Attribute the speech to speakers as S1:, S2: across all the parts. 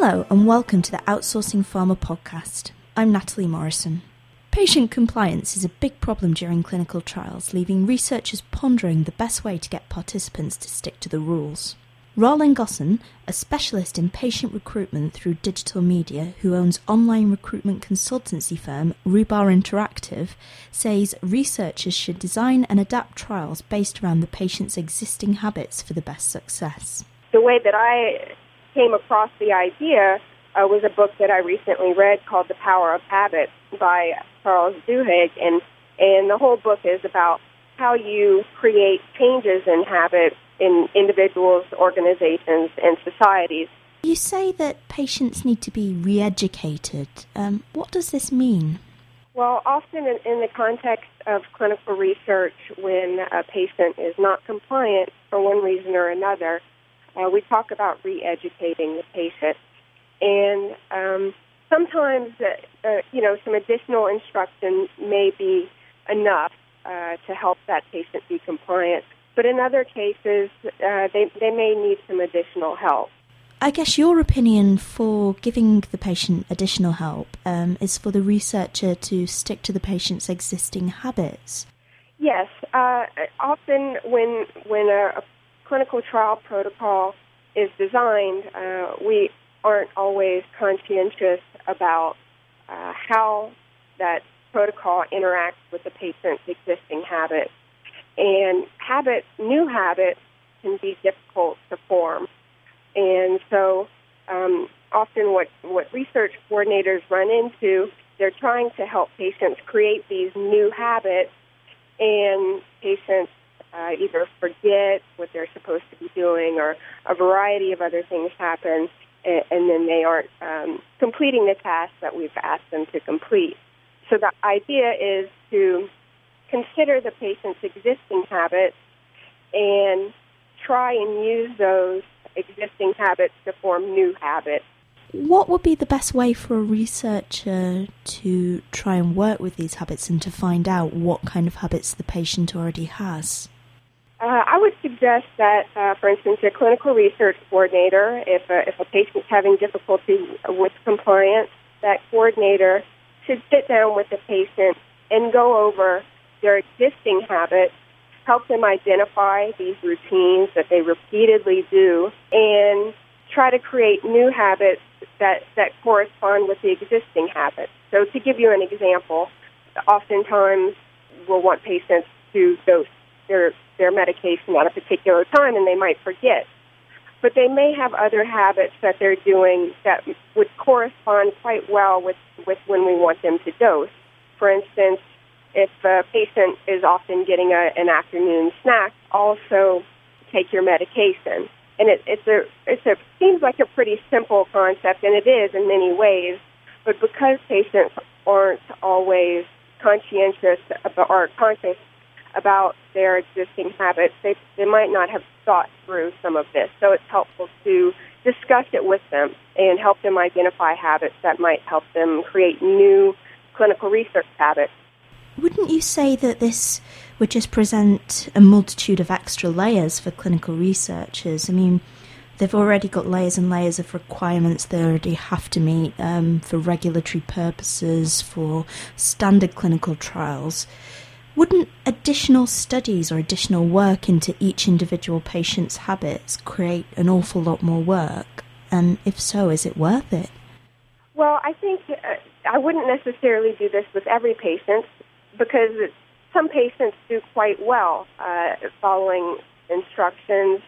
S1: Hello, and welcome to the Outsourcing Pharma podcast. I'm Natalie Morrison. Patient compliance is a big problem during clinical trials, leaving researchers pondering the best way to get participants to stick to the rules. Roland Gosson, a specialist in patient recruitment through digital media who owns online recruitment consultancy firm Rhubarb Interactive, says researchers should design and adapt trials based around the patient's existing habits for the best success.
S2: The way that I came across the idea uh, was a book that I recently read called The Power of Habit by Charles Duhigg, and and the whole book is about how you create changes in habit in individuals, organizations, and societies.
S1: You say that patients need to be re educated. Um, what does this mean?
S2: Well, often in, in, the context of clinical research, when a patient is not compliant for one reason or another, uh, we talk about re educating the patient. And um, sometimes, uh, uh, you know, some additional instruction may be enough uh, to help that patient be compliant. But in other cases, uh, they, they may need some additional help.
S1: I guess your opinion for giving the patient additional help um, is for the researcher to stick to the patient's existing habits.
S2: Yes, uh, often when when a, clinical trial protocol is designed, uh, we aren't always conscientious about uh, how that protocol interacts with the patient's existing habits. And habits, new habits, can be difficult to form. And so um, often what, what research coordinators run into, they're trying to help patients create these new habits, and patients uh, either forget they're supposed to be doing, or a variety of other things happen, and, and then they aren't um, completing the task that we've asked them to complete. So the idea is to consider the patient's existing habits and try and use those existing habits to form new habits.
S1: What would be the best way for a researcher to try and work with these habits and to find out what kind of habits the patient already has?
S2: Uh, I would suggest that, uh, for instance, a clinical research coordinator, if a, if a patient's having difficulty with compliance, that coordinator should sit down with the patient and go over their existing habits, help them identify these routines that they repeatedly do, and try to create new habits that, that correspond with the existing habits. So, to give you an example, oftentimes we'll want patients to dose their, their medication at a particular time and they might forget. But they may have other habits that they're doing that would correspond quite well with, with when we want them to dose. For instance, if a patient is often getting a, an afternoon snack, also take your medication. And it, it's a it's a seems like a pretty simple concept, and it is in many ways. But because patients aren't always conscientious about, or conscious about their existing habits, they they might not have thought through some of this. So it's helpful to discuss it with them and help them identify habits that might help them create new clinical research habits
S1: wouldn't you say that this would just present a multitude of extra layers for clinical researchers? I mean, they've already got layers and layers of requirements they already have to meet um, for regulatory purposes, for standard clinical trials. Wouldn't additional studies or additional work into each individual patient's habits create an awful lot more work? And if so, is it worth it?
S2: Well, I think uh, I wouldn't necessarily do this with every patient because some patients do quite well uh, following instructions.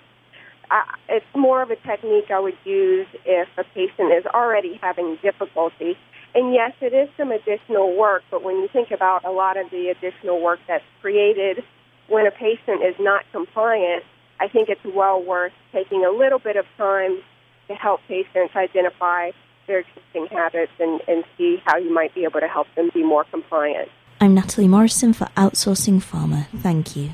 S2: Uh, it's more of a technique I would use if a patient is already having difficulty. And yes, it is some additional work, but when you think about a lot of the additional work that's created when a patient is not compliant, I think it's well worth taking a little bit of time to help patients identify their existing habits and, and see how you might be able to help them be more compliant.
S1: I'm Natalie Morrison for Outsourcing Pharma. Thank you.